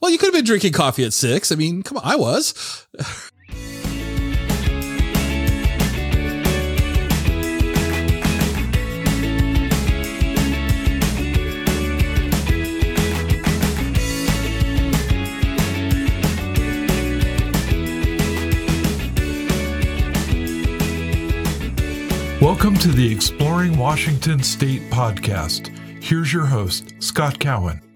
Well, you could have been drinking coffee at six. I mean, come on, I was. Welcome to the Exploring Washington State podcast. Here's your host, Scott Cowan.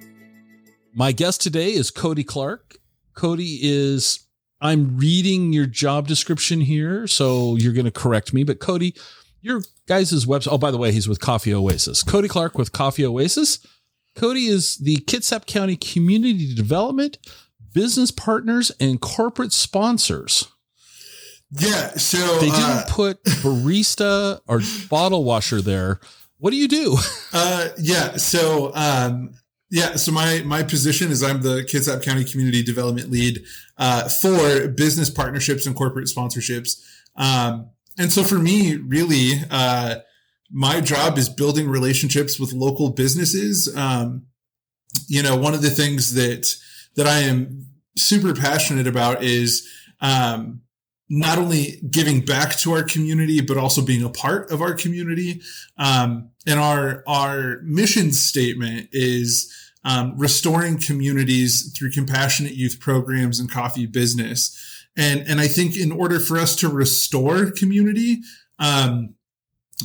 My guest today is Cody Clark. Cody is, I'm reading your job description here, so you're going to correct me, but Cody, your guys' website. Oh, by the way, he's with Coffee Oasis. Cody Clark with Coffee Oasis. Cody is the Kitsap County Community Development, Business Partners, and Corporate Sponsors. Yeah, so they didn't uh, put barista or bottle washer there. What do you do? Uh, yeah, so um, yeah, so my my position is I'm the Kitsap County Community Development Lead uh, for business partnerships and corporate sponsorships. Um, and so for me, really, uh, my job is building relationships with local businesses. Um, you know, one of the things that that I am super passionate about is um, not only giving back to our community, but also being a part of our community. Um, and our our mission statement is um, restoring communities through compassionate youth programs and coffee business. And, and I think in order for us to restore community, um,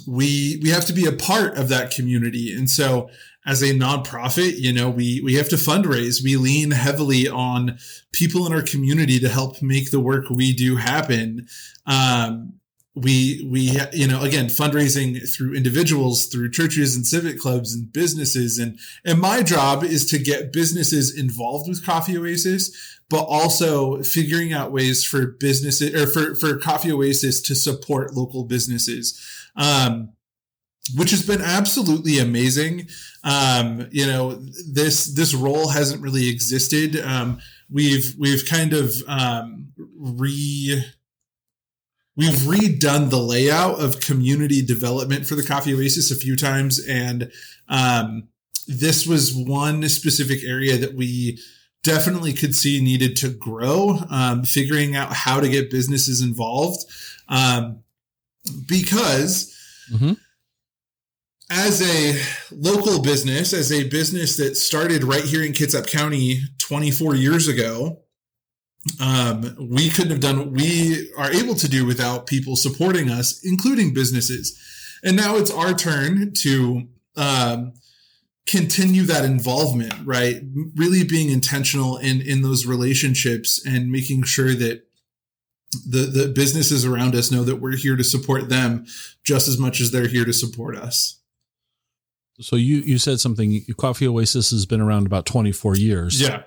we, we have to be a part of that community. And so as a nonprofit, you know, we, we have to fundraise. We lean heavily on people in our community to help make the work we do happen. Um, we we you know again fundraising through individuals through churches and civic clubs and businesses. And and my job is to get businesses involved with coffee oasis but also figuring out ways for businesses or for for coffee oasis to support local businesses um, which has been absolutely amazing. Um, you know this this role hasn't really existed. Um, we've we've kind of um, re we've redone the layout of community development for the Coffee Oasis a few times, and um, this was one specific area that we definitely could see needed to grow. Um, figuring out how to get businesses involved, um, because. Mm-hmm. As a local business, as a business that started right here in Kitsap County 24 years ago, um, we couldn't have done what we are able to do without people supporting us, including businesses. And now it's our turn to um, continue that involvement, right? Really being intentional in in those relationships and making sure that the the businesses around us know that we're here to support them just as much as they're here to support us. So you you said something. Coffee Oasis has been around about twenty four years. Yeah.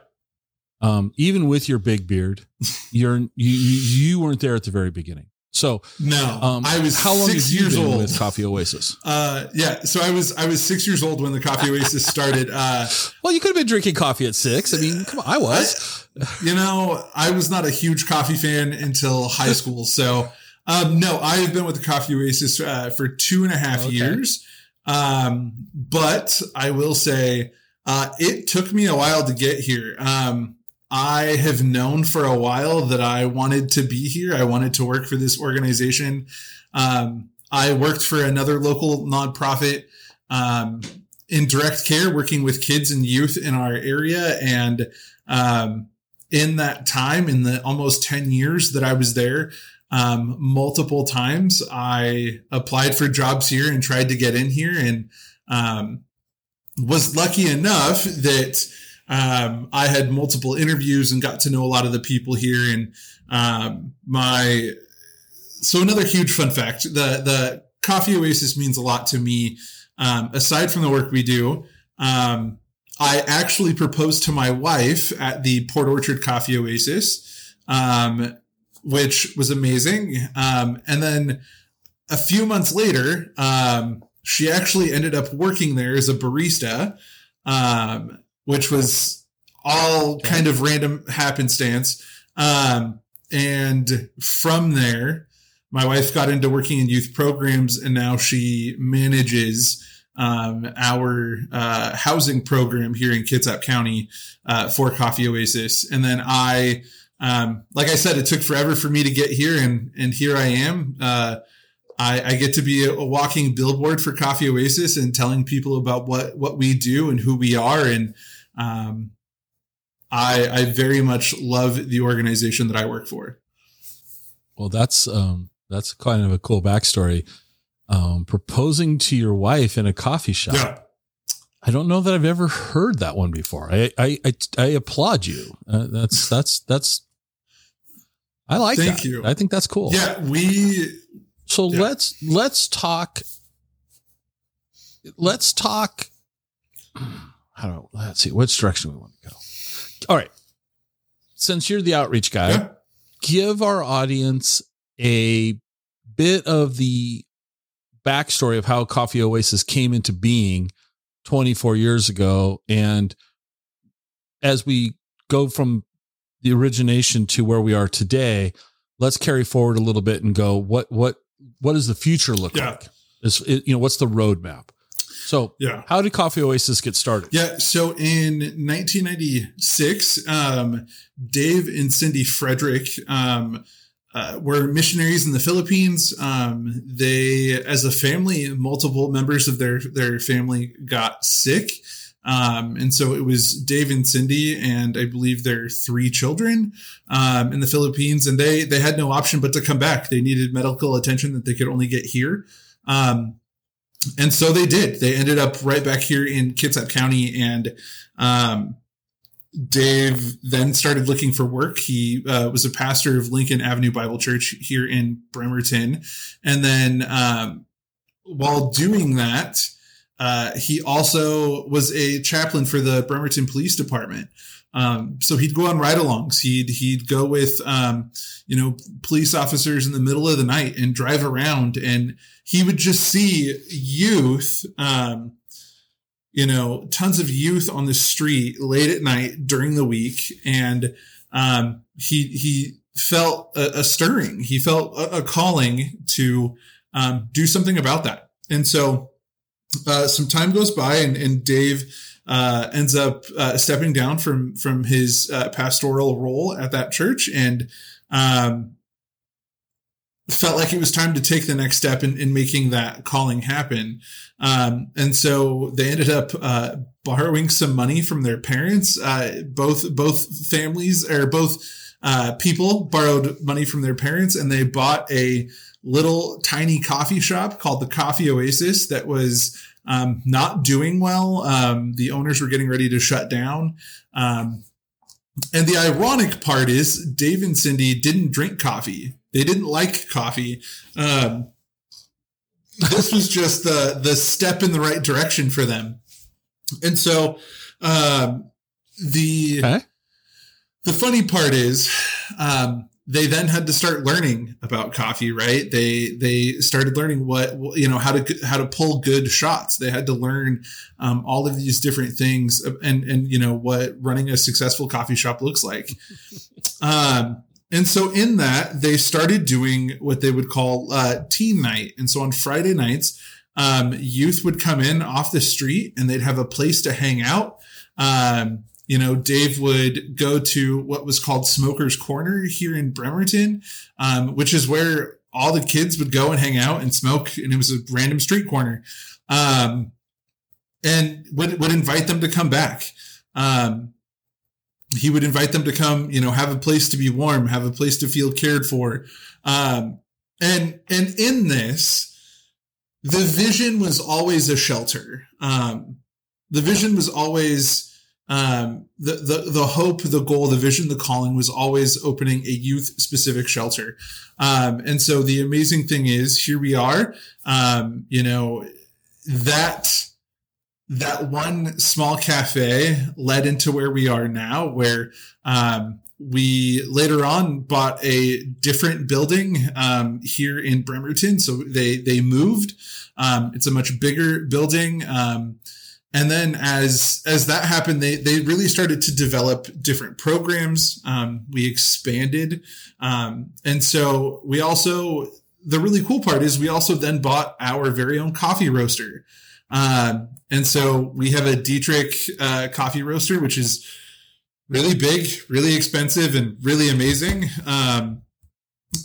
Um, even with your big beard, you're you you weren't there at the very beginning. So no, um, I was how long six years old with Coffee Oasis. Uh, yeah, so I was I was six years old when the Coffee Oasis started. Uh, well, you could have been drinking coffee at six. I mean, come on, I was. I, you know, I was not a huge coffee fan until high school. So um, no, I have been with the Coffee Oasis uh, for two and a half okay. years. Um, but I will say uh, it took me a while to get here. Um, I have known for a while that I wanted to be here. I wanted to work for this organization. Um, I worked for another local nonprofit um, in direct care, working with kids and youth in our area. And um, in that time, in the almost 10 years that I was there, um, multiple times I applied for jobs here and tried to get in here and um, was lucky enough that um, I had multiple interviews and got to know a lot of the people here. And um, my so another huge fun fact: the the Coffee Oasis means a lot to me. Um, aside from the work we do, um, I actually proposed to my wife at the Port Orchard Coffee Oasis, um, which was amazing. Um, and then a few months later, she actually ended up working there as a barista. Um, which was all okay. kind of random happenstance. Um, and from there, my wife got into working in youth programs and now she manages um, our uh, housing program here in Kitsap County uh, for Coffee Oasis. And then I, um, like I said, it took forever for me to get here, and and here I am. Uh, I, I, get to be a, a, walking billboard for Coffee Oasis and telling people about what what we do and who we are. And um, I, I very much love the organization that I work for. Well, that's um, that's kind of a cool backstory. Um, proposing to your wife in a coffee shop. Yeah. I don't know that I've ever heard that one before. I I I, I applaud you. Uh, that's that's that's. I like Thank that. you. I think that's cool. Yeah, we. So yeah. let's let's talk. Let's talk. How do let's see which direction we want to go. All right. Since you're the outreach guy, yeah. give our audience a bit of the backstory of how Coffee Oasis came into being 24 years ago. And as we go from the origination to where we are today, let's carry forward a little bit and go, what, what, what does the future look yeah. like? Is it, you know, what's the roadmap? So, yeah, how did Coffee Oasis get started? Yeah, so in 1996, um, Dave and Cindy Frederick um, uh, were missionaries in the Philippines. Um, they, as a family, multiple members of their their family got sick. Um, and so it was Dave and Cindy, and I believe their three children um, in the Philippines, and they they had no option but to come back. They needed medical attention that they could only get here, um, and so they did. They ended up right back here in Kitsap County, and um, Dave then started looking for work. He uh, was a pastor of Lincoln Avenue Bible Church here in Bremerton. And then um, while doing that, uh, he also was a chaplain for the Bremerton Police Department. Um, so he'd go on ride-alongs. He'd he'd go with um, you know police officers in the middle of the night and drive around, and he would just see youth um, you know, tons of youth on the street late at night during the week. And, um, he, he felt a, a stirring. He felt a, a calling to, um, do something about that. And so, uh, some time goes by and, and Dave, uh, ends up, uh, stepping down from, from his, uh, pastoral role at that church. And, um, felt like it was time to take the next step in, in making that calling happen. Um, and so they ended up uh, borrowing some money from their parents. Uh, both both families or both uh, people borrowed money from their parents, and they bought a little tiny coffee shop called the Coffee Oasis that was um, not doing well. Um, the owners were getting ready to shut down. Um, and the ironic part is Dave and Cindy didn't drink coffee. They didn't like coffee. Um, this was just the the step in the right direction for them. And so um, the the funny part is um, they then had to start learning about coffee right? They they started learning what you know how to how to pull good shots. They had to learn um, all of these different things and and you know what running a successful coffee shop looks like. Um, and so in that they started doing what they would call uh, teen night. And so on friday nights um, youth would come in off the street and they'd have a place to hang out. Um, you know, Dave would go to what was called Smoker's Corner here in Bremerton, um, which is where all the kids would go and hang out and smoke, and it was a random street corner, um, and would would invite them to come back. Um, he would invite them to come, you know, have a place to be warm, have a place to feel cared for, um, and and in this, the vision was always a shelter. Um, the vision was always um, the, the, the hope, the goal, the vision, the calling was always opening a youth specific shelter. Um, and so the amazing thing is here we are, um, you know, that, that one small cafe led into where we are now, where, um, we later on bought a different building um, here in Bremerton. So they they moved. Um, it's a much bigger building. Um, and then as as that happened they they really started to develop different programs. Um, we expanded. Um, and so we also the really cool part is we also then bought our very own coffee roaster. Um, and so we have a Diedrich uh, coffee roaster, which is really big, really expensive, and really amazing. Um,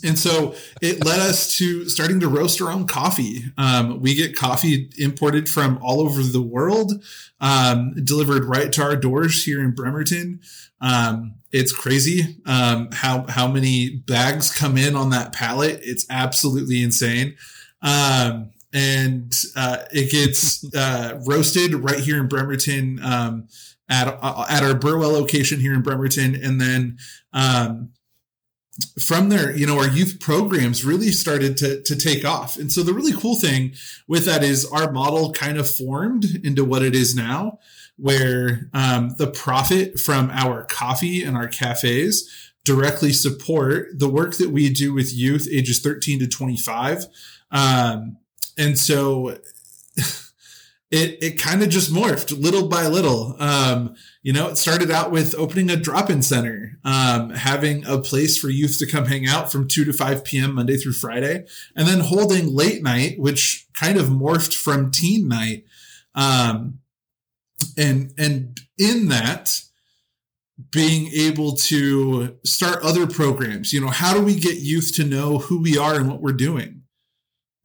and so it led us to starting to roast our own coffee. Um, we get coffee imported from all over the world, um, delivered right to our doors here in Bremerton. Um, it's crazy um, how how many bags come in on that pallet. It's absolutely insane. Um, and uh, it gets uh, roasted right here in Bremerton um, at at our Burwell location here in Bremerton, and then um, from there, you know, our youth programs really started to, to take off. And so the really cool thing with that is our model kind of formed into what it is now, where um, the profit from our coffee and our cafes directly support the work that we do with youth ages 13 to 25. Um, and so it it kind of just morphed little by little. Um, you know, it started out with opening a drop-in center, um, having a place for youth to come hang out from two to five p.m. Monday through Friday, and then holding late night, which kind of morphed from teen night. Um, and and in that, being able to start other programs. You know, how do we get youth to know who we are and what we're doing?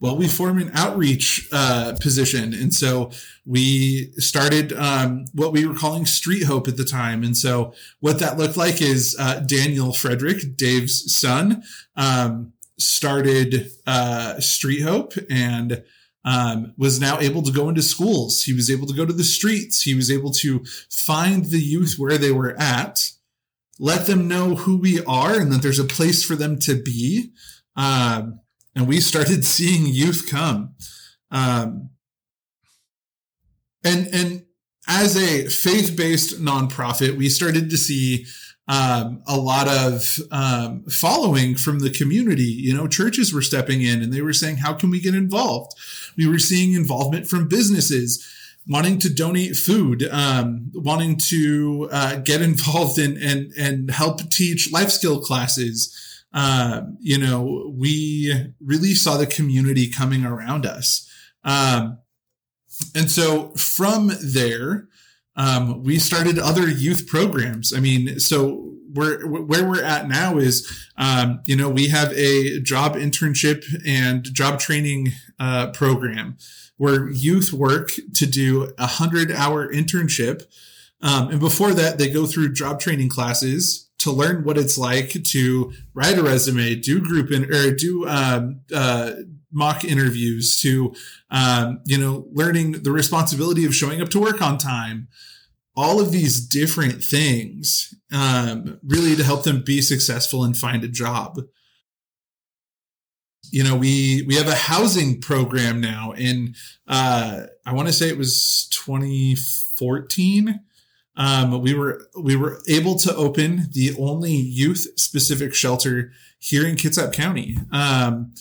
Well, we form an outreach uh, position. And so we started um, what we were calling Street Hope at the time. And so what that looked like is uh, Daniel Frederick, Dave's son, um, started uh, Street Hope and um, was now able to go into schools. He was able to go to the streets. He was able to find the youth where they were at, let them know who we are and that there's a place for them to be. Um, and we started seeing youth come. Um, and and as a faith based nonprofit, we started to see um, a lot of um, following from the community. You know, churches were stepping in and they were saying, "How can we get involved?" We were seeing involvement from businesses wanting to donate food, um, wanting to uh, get involved in and and help teach life skill classes uh, you know, we really saw the community coming around us. Um, and so from there, um, we started other youth programs. I mean, so we're, where we're at now is, um, you know, we have a job internship and job training uh, program where youth work to do a hundred hour internship. Um, and before that, they go through job training classes to learn what it's like to write a resume, do group in, or do um, uh, mock interviews, to um, you know, learning the responsibility of showing up to work on time. All of these different things, um, really to help them be successful and find a job. You know, we we have a housing program now, and uh, I want to say it was 2014 um, we were we were able to open the only youth specific shelter here in Kitsap County. Um,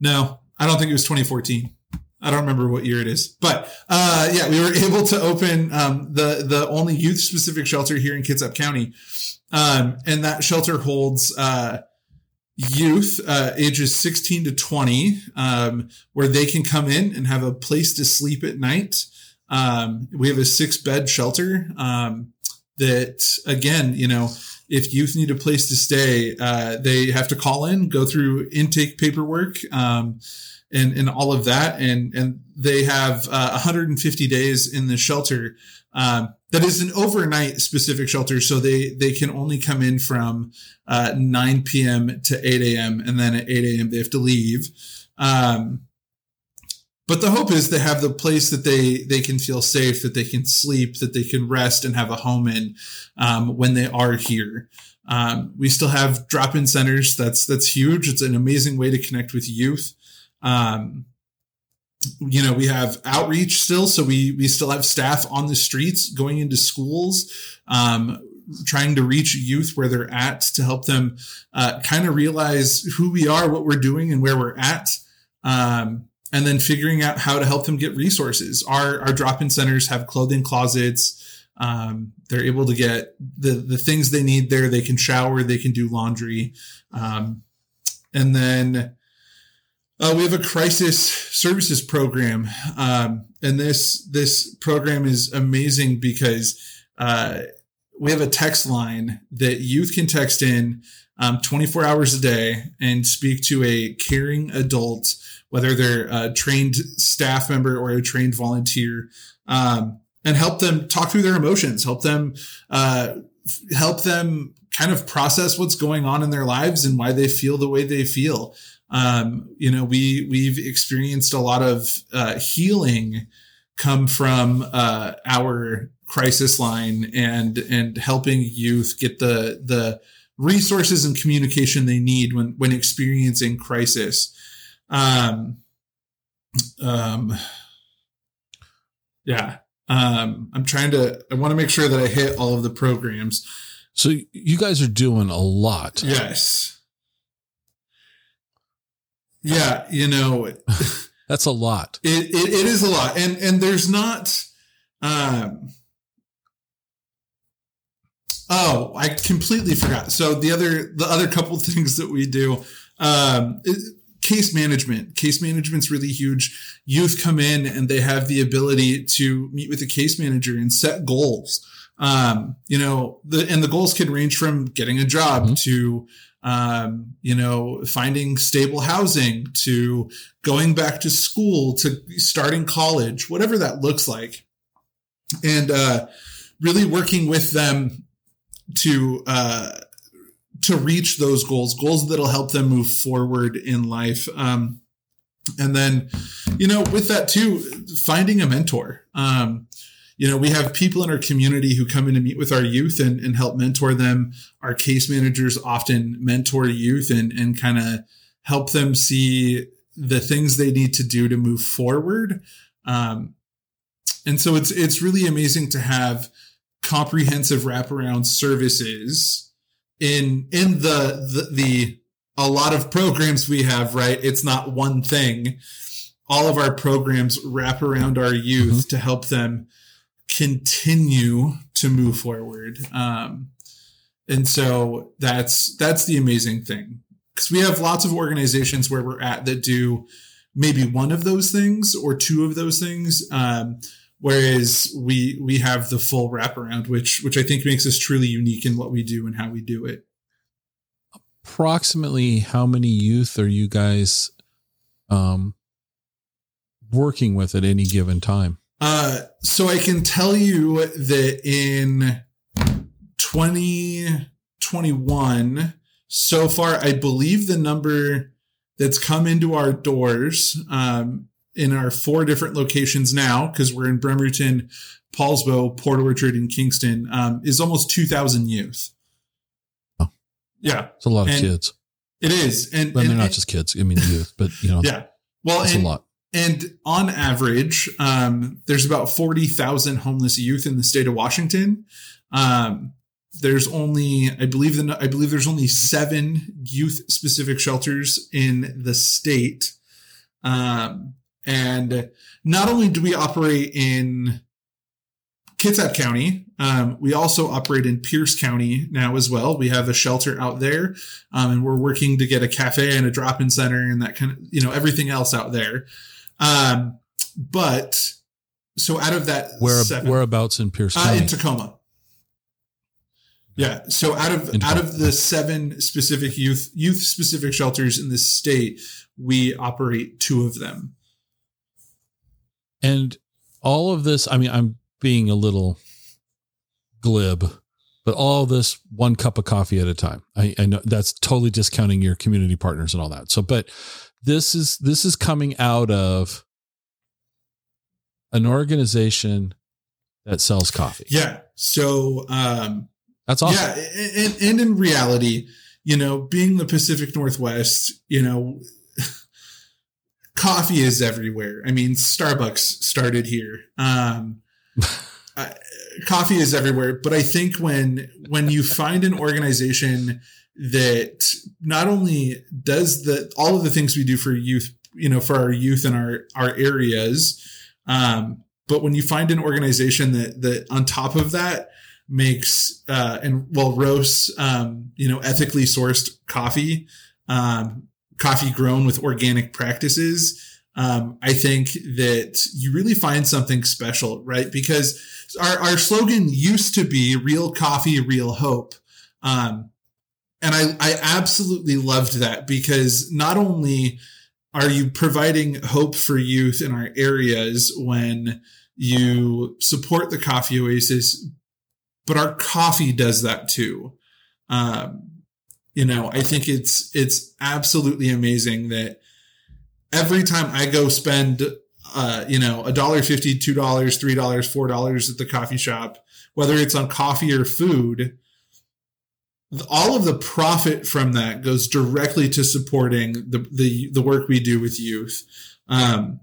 no, I don't think it was 2014. I don't remember what year it is, but uh, yeah, we were able to open um, the the only youth specific shelter here in Kitsap County, um, and that shelter holds uh, youth uh, ages 16 to 20, um, where they can come in and have a place to sleep at night. Um, we have a six bed shelter um, that, again, you know, if youth need a place to stay, uh, they have to call in, go through intake paperwork, um, and and all of that, and and they have uh, 150 days in the shelter. Um, that is an overnight specific shelter, so they they can only come in from uh, 9 p.m. to 8 a.m. and then at 8 a.m. they have to leave. Um, but the hope is to have the place that they they can feel safe that they can sleep that they can rest and have a home in um, when they are here. Um, we still have drop-in centers. That's that's huge. It's an amazing way to connect with youth. Um, you know we have outreach still. So we we still have staff on the streets going into schools um, trying to reach youth where they're at to help them uh, kind of realize who we are what we're doing and where we're at. Um, and then figuring out how to help them get resources. Our our drop-in centers have clothing closets. Um, they're able to get the the things they need there. They can shower. They can do laundry, um, and then Uh, we have a crisis services program, um, and this this program is amazing because uh, we have a text line that youth can text in um, 24 hours a day and speak to a caring adult, whether they're a trained staff member or a trained volunteer, um, and help them talk through their emotions, help them uh, help them kind of process what's going on in their lives and why they feel the way they feel. Um, you know, we we've experienced a lot of uh, healing come from uh, our crisis line and and helping youth get the the resources and communication they need when when experiencing crisis. Um, um, yeah. Um, I'm trying to. I want to make sure that I hit all of the programs. So you guys are doing a lot. Yes. Yeah, you know, that's a lot. It, it, it is a lot, and and there's not. Um, oh, I completely forgot. So the other the other couple things that we do, um, case management. Case management's really huge. Youth come in and they have the ability to meet with a case manager and set goals. Um, you know, the and the goals can range from getting a job mm-hmm. to um, you know, finding stable housing to going back to school to starting college, whatever that looks like. And, uh, really working with them to, uh, to reach those goals, goals that'll help them move forward in life. Um, and then, you know, with that too, finding a mentor. Um, you know, we have people in our community who come in to meet with our youth and, and help mentor them. Our case managers often mentor youth and, and kind of help them see the things they need to do to move forward. Um, and so it's, it's really amazing to have comprehensive wraparound services in, in the, the, the a lot of programs we have, right? It's not one thing. All of our programs wrap around our youth mm-hmm. to help them continue to move forward. Um, and so that's that's the amazing thing because we have lots of organizations where we're at that do maybe one of those things or two of those things. Um, whereas we we have the full wraparound, which which I think makes us truly unique in what we do and how we do it. Approximately how many youth are you guys um, working with at any given time? Uh, so I can tell you that in 2021, so far, I believe the number that's come into our doors um, in our four different locations now, because we're in Bremerton, Poulsbo, Port Orchard, and Kingston, um, is almost 2,000 youth. Oh. Yeah. It's a lot of and kids. It is. And, but and, they're not and, just kids. I mean, youth, but you know, yeah. Well, it's a lot. And on average, um, there's about 40,000 homeless youth in the state of Washington. Um, there's only, I believe, the, I believe there's only seven youth specific shelters in the state. Um, and not only do we operate in Kitsap County, um, we also operate in Pierce County now as well. We have a shelter out there, um, and we're working to get a cafe and a drop-in center and that kind of, you know, everything else out there. Um, but so out of that, Where, seven, whereabouts in Pierce County? Uh, in Tacoma. Yeah. So out of out of the seven specific youth youth specific shelters in this state, we operate two of them. And all of this, I mean, I'm being a little glib, but all this one cup of coffee at a time. I, I know that's totally discounting your community partners and all that. So, but this is this is coming out of an organization that sells coffee. Yeah. So um that's awesome. Yeah, and, and in reality, you know, being the Pacific Northwest, you know, coffee is everywhere. I mean, Starbucks started here. Um uh, coffee is everywhere, but I think when when you find an organization that not only does the all of the things we do for youth, you know, for our youth and our our areas, um, but when you find an organization that that on top of that makes uh, and well roasts um, you know ethically sourced coffee um, coffee grown with organic practices, um, I think that you really find something special, right? Because our, our slogan used to be real coffee, real hope. Um, and I, I absolutely loved that because not only are you providing hope for youth in our areas when you support the coffee oasis, but our coffee does that too. Um, you know, I think it's, it's absolutely amazing that every time I go spend, uh, you know, a dollar fifty, two dollars, three dollars, four dollars at the coffee shop, whether it's on coffee or food, all of the profit from that goes directly to supporting the the, the work we do with youth. Um,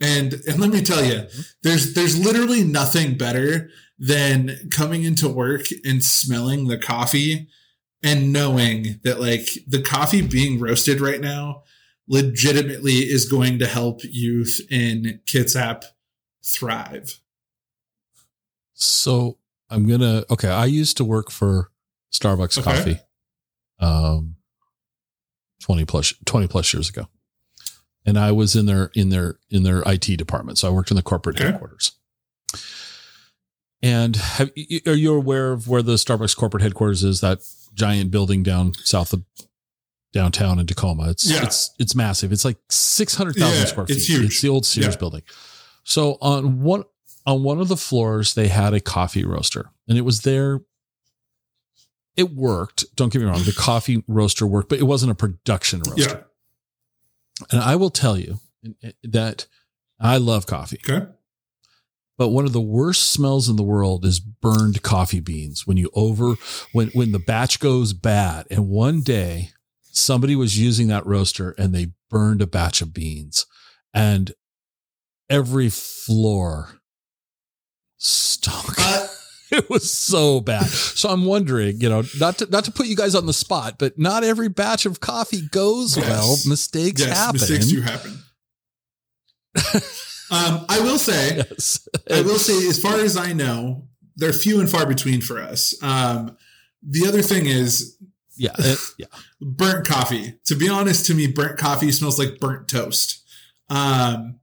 and and let me tell you, there's there's literally nothing better than coming into work and smelling the coffee and knowing that like the coffee being roasted right now legitimately is going to help youth in Kitsap thrive. So I'm gonna okay. I used to work for Starbucks Okay. coffee, um, twenty plus twenty plus years ago, and I was in their in their in their IT department. So I worked in the corporate Okay. headquarters. And have, are you aware of where the Starbucks corporate headquarters is? That giant building down south of downtown in Tacoma. It's Yeah. it's it's massive. It's like six hundred thousand Yeah, square feet. it's huge. It's the old Sears Yeah. building. So on one on one of the floors, they had a coffee roaster, and it was there. It worked. Don't get me wrong. The coffee roaster worked, but it wasn't a production roaster. Yeah. And I will tell you that I love coffee, Okay. But one of the worst smells in the world is burned coffee beans. When you over when when the batch goes bad, and one day somebody was using that roaster and they burned a batch of beans, and every floor stunk. Uh, it was so bad. So I'm wondering, you know, not to not to put you guys on the spot, but not every batch of coffee goes Yes. well. Mistakes yes, happen. mistakes do happen. um, I will say, Yes. I will say, as far as I know, they're few and far between for us. Um, the other thing is yeah. it- yeah. burnt coffee. To be honest, to me, burnt coffee smells like burnt toast. Um,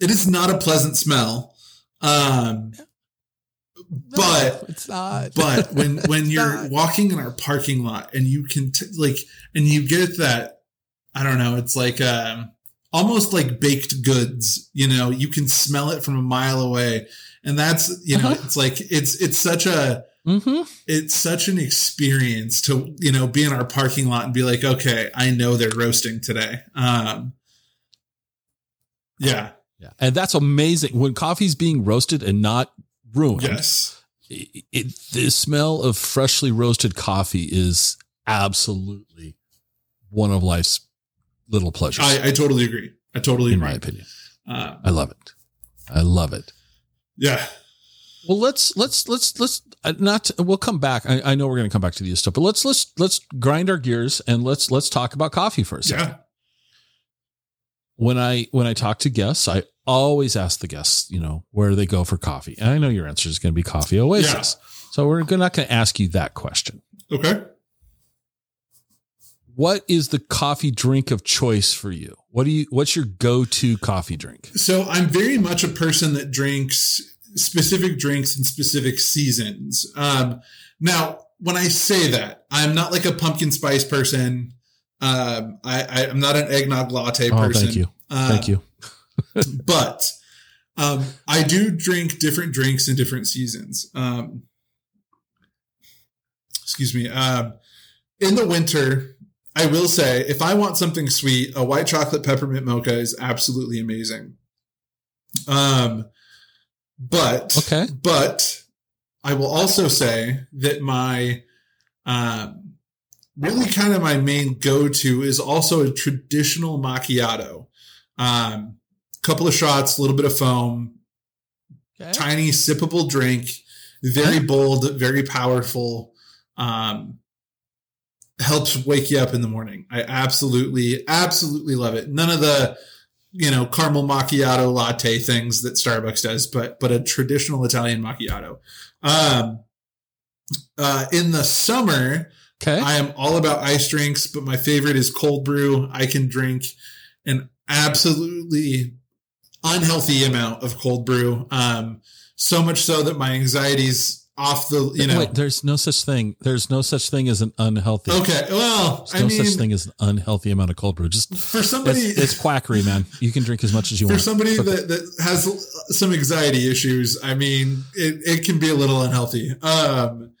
it is not a pleasant smell. Um, but it's not. but when when you're not. walking in our parking lot and you can t- like and you get that i don't know it's like um almost like baked goods you know you can smell it from a mile away and that's you know Uh-huh. it's like it's it's such a Mhm. it's such an experience to you know be in our parking lot and be like okay i know they're roasting today um yeah Yeah. And that's amazing. When coffee's being roasted and not ruined, yes it, it, the smell of freshly roasted coffee is absolutely one of life's little pleasures, i i totally agree i totally in agree my opinion. uh, I love it. I love it. yeah Well, let's let's let's let's uh, not. We'll come back. I, I know we're going to come back to these stuff, but let's let's let's grind our gears and let's let's talk about coffee for a second. yeah When I when I talk to guests, I always ask the guests, you know, where they go for coffee? And I know your answer is going to be Coffee Oasis. So we're not going to ask you that question. okay What is the coffee drink of choice for you? What do you? What's your go to coffee drink? So I'm very much a person that drinks specific drinks in specific seasons. Um, now, when I say that, I'm not like a pumpkin spice person. Um, I, I'm not an eggnog latte Oh, person. thank you, Uh, thank you. but um, I do drink different drinks in different seasons. Um, excuse me. Um, in the winter, I will say if I want something sweet, a white chocolate peppermint mocha is absolutely amazing. Um, but Okay. but I will also say that my um, really kind of my main go-to is also a traditional macchiato. Um, couple of shots, a little bit of foam, Okay. tiny sippable drink, very bold, very powerful. Um, helps wake you up in the morning. I absolutely, absolutely love it. None of the, you know, caramel macchiato latte things that Starbucks does, but but a traditional Italian macchiato. Um, uh, in the summer, Okay. I am all about ice drinks, but my favorite is cold brew. I can drink an absolutely unhealthy amount of cold brew. Um, so much so that my anxiety's off the, you know. Wait, there's no such thing. There's no such thing as an unhealthy. okay. Well, There's I no mean, such thing as an unhealthy amount of cold brew. Just for somebody, it's, it's quackery, man. You can drink as much as you for want. For somebody okay. that, that has some anxiety issues, I mean, it, it can be a little unhealthy. Um,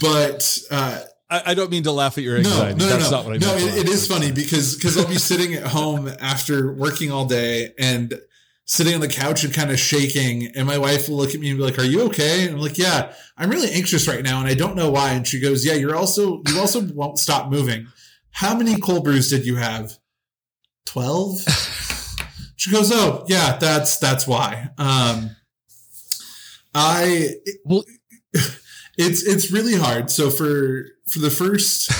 but, uh, I, don't mean to laugh at your anxiety. no, no, That's no. not what I no, it, it is funny because, because I'll be sitting at home after working all day and sitting on the couch and kind of shaking. And my wife will look at me and be like, are you okay? And I'm like, yeah, I'm really anxious right now. And I don't know why. And she goes, yeah, you're also, you also won't stop moving. How many cold brews did you have? 12? She goes, "Oh, yeah, that's that's why." Um, I Well- it's it's really hard. So for for the first,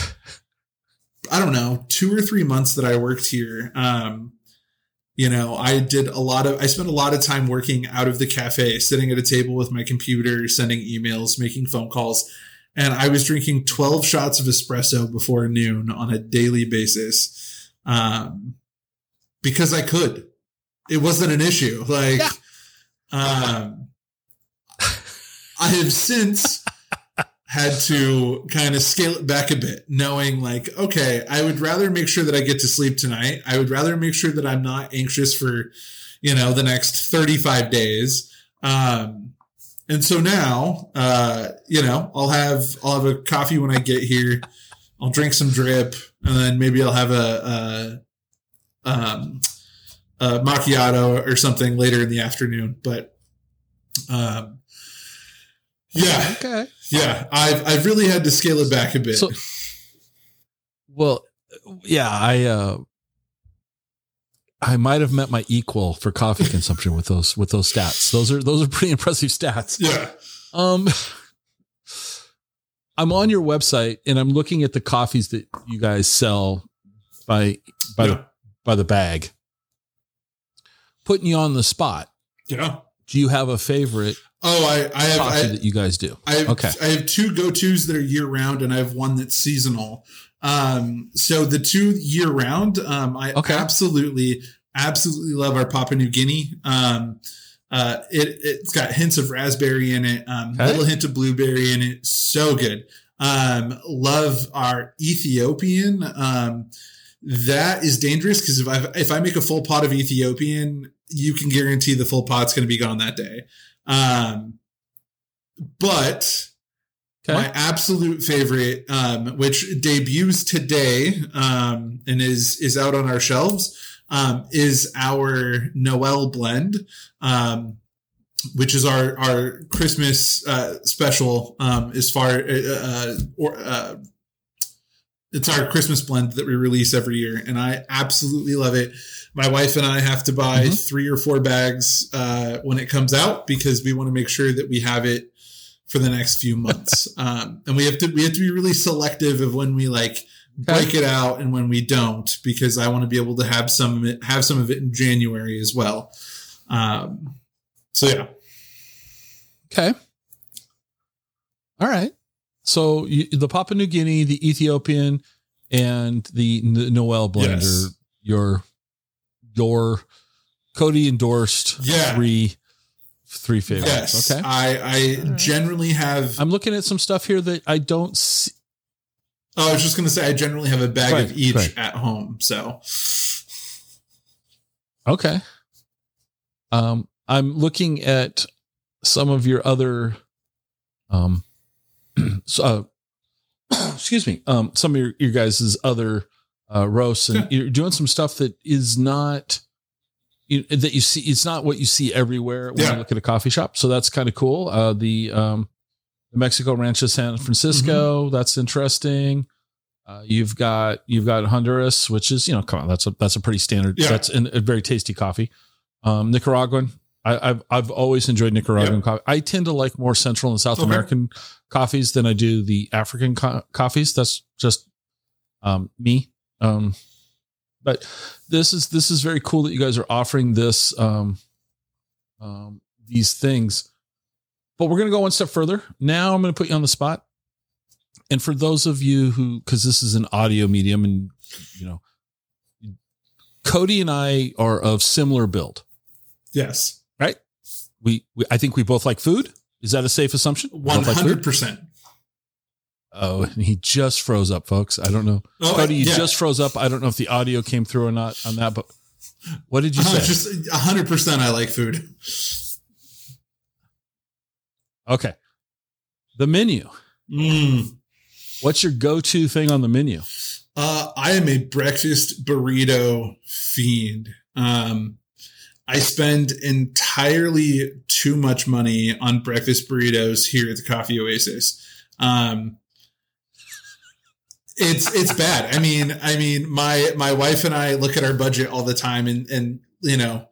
I don't know, two or three months that I worked here, um, you know, I did a lot of I spent a lot of time working out of the cafe, sitting at a table with my computer, sending emails, making phone calls. And I was drinking 12 shots of espresso before noon on a daily basis. Um, because I could. It wasn't an issue. Like, Yeah. um, I have since had to kind of scale it back a bit, knowing like, okay, I would rather make sure that I get to sleep tonight. I would rather make sure that I'm not anxious for, you know, the next 35 days. Um, and so now, uh, you know, I'll have, I'll have a coffee when I get here. I'll drink some drip and then maybe I'll have a, a um, a macchiato or something later in the afternoon. But, um, yeah, okay. Yeah, I've I've really had to scale it back a bit. So, well, yeah, I uh, I might have met my equal for coffee consumption with those with those stats. Those are those are pretty impressive stats. yeah, Um, I'm on your website and I'm looking at the coffees that you guys sell by by yeah, the by the bag. Putting you on the spot. yeah. Do you have a favorite Oh, I I have I, that you guys do? I have, Okay. I have two go tos that are year round, and I have one that's seasonal. Um, so the two year round, um, I Okay. absolutely, absolutely love our Papua New Guinea. Um, uh, it it's got hints of raspberry in it, um, Okay. little hint of blueberry in it. So good. Um, love our Ethiopian. Um, that is dangerous because if I if I make a full pot of Ethiopian, you can guarantee the full pot's going to be gone that day. Um, but Okay. my absolute favorite, um, which debuts today, um, and is, is out on our shelves, um, is our Noel blend, um, which is our, our Christmas, uh, special, um, as far, uh, or, uh, it's our Christmas blend that we release every year, and I absolutely love it. My wife and I have to buy Mhm. three or four bags uh, when it comes out because we want to make sure that we have it for the next few months. um, and we have to we have to be really selective of when we like break it out and when we don't because I want to be able to have some of it have some of it in January as well. Um, so yeah, Okay. All right. So you, the Papua New Guinea, the Ethiopian, and the Noel blend Yes. are your your Cody endorsed Yeah. three three favorites. yes, Okay. I I All right. generally have. I'm looking at some stuff here that I don't see. Oh, I was just going to say I generally have a bag Right, of each right. at home. So Okay. Um, I'm looking at some of your other, um, so, uh, excuse me, um, some of your, your guys' other, uh, roasts and Yeah. you're doing some stuff that is not, you, that you see, it's not what you see everywhere when Yeah. you look at a coffee shop. So that's kind of cool. Uh, the, um, the Mexico Rancho San Francisco, Mm-hmm. that's interesting. Uh, you've got you've got Honduras, which is you know come on that's a that's a pretty standard Yeah. that's an, a very tasty coffee. Um, Nicaraguan, I, I've I've always enjoyed Nicaraguan Yep. coffee. I tend to like more Central and South Okay. American coffees than I do the African co- coffees. That's just um, me. Um, but this is this is very cool that you guys are offering this um, um, these things. But we're going to go one step further. Now I'm going to put you on the spot and for those of you who, because this is an audio medium, and you know, Cody and I are of similar build. Yes. Right. We, we I think we both like food. Is that a safe assumption? One hundred percent. Oh, and he just froze up, folks. I don't know. Oh, Cody, you yeah. just froze up. I don't know if the audio came through or not on that, but what did you Uh, say? just hundred percent. I like food. okay. The menu. Mm. What's your go-to thing on the menu? Uh, I am a breakfast burrito fiend. Um, I spend entirely too much money on breakfast burritos here at the Coffee Oasis. Um, it's it's bad. I mean, I mean, my my wife and I look at our budget all the time, and and you know,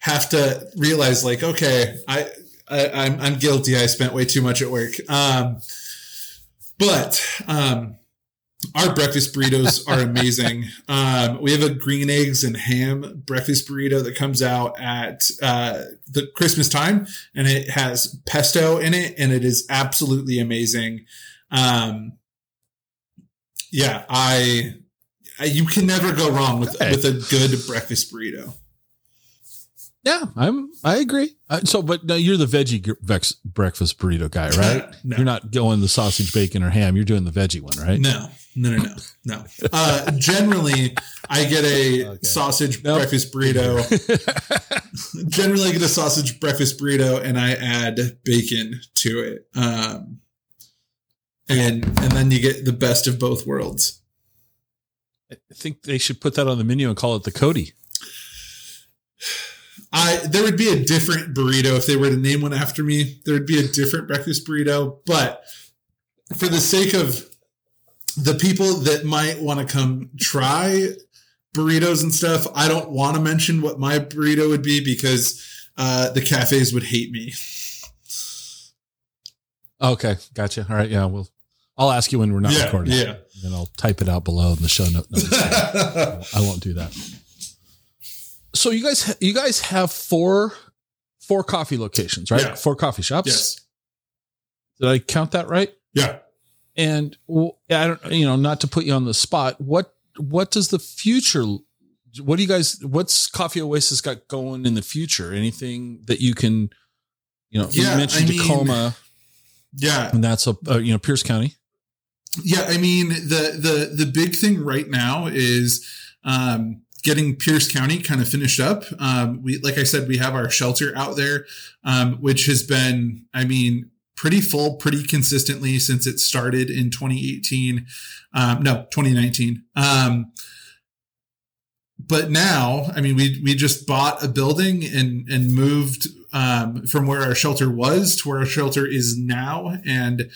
have to realize like, okay, I, I I'm I'm guilty. I spent way too much at work. Um, but um, our breakfast burritos are amazing. Um, we have a green eggs and ham breakfast burrito that comes out at uh, the Christmas time, and it has pesto in it, and it is absolutely amazing. Um, yeah, I, I you can never go wrong with Okay. with a good breakfast burrito. Yeah, I'm. I agree. Uh, so, but no, you're the veggie vex, breakfast burrito guy, right? No. You're not going the sausage, bacon, or ham. You're doing the veggie one, right? No, no, no, no, no. Uh, generally, I get a Okay. sausage Nope. breakfast burrito. generally I get a sausage breakfast burrito and I add bacon to it. Um, and and then you get the best of both worlds. I think they should put that on the menu and call it the Cody. I there would be a different burrito if they were to name one after me. There would be a different breakfast burrito, but for the sake of the people that might want to come try burritos and stuff, I don't want to mention what my burrito would be because uh, the cafes would hate me. Okay, gotcha. All right, yeah. Well, I'll ask you when we're not yeah, recording. yeah. And then I'll type it out below in the show note. No, I won't do that. So you guys, you guys have four, four coffee locations, right? Yeah. Four coffee shops. yes. Did I count that right? Yeah. And I don't, you know, not to put you on the spot. What, what does the future? What do you guys? What's Coffee Oasis got going in the future? Anything that you can, you know, Yeah, you mentioned I mean- Tacoma, Yeah. and that's a, uh, you know, Pierce County. Yeah, I mean the the the big thing right now is um, getting Pierce County kind of finished up. Um, we like I said, we have our shelter out there, um, which has been, I mean, pretty full, pretty consistently since it started in 2018. Um, no, 2019. Um, but now, I mean, we we just bought a building and and moved um, from where our shelter was to where our shelter is now, and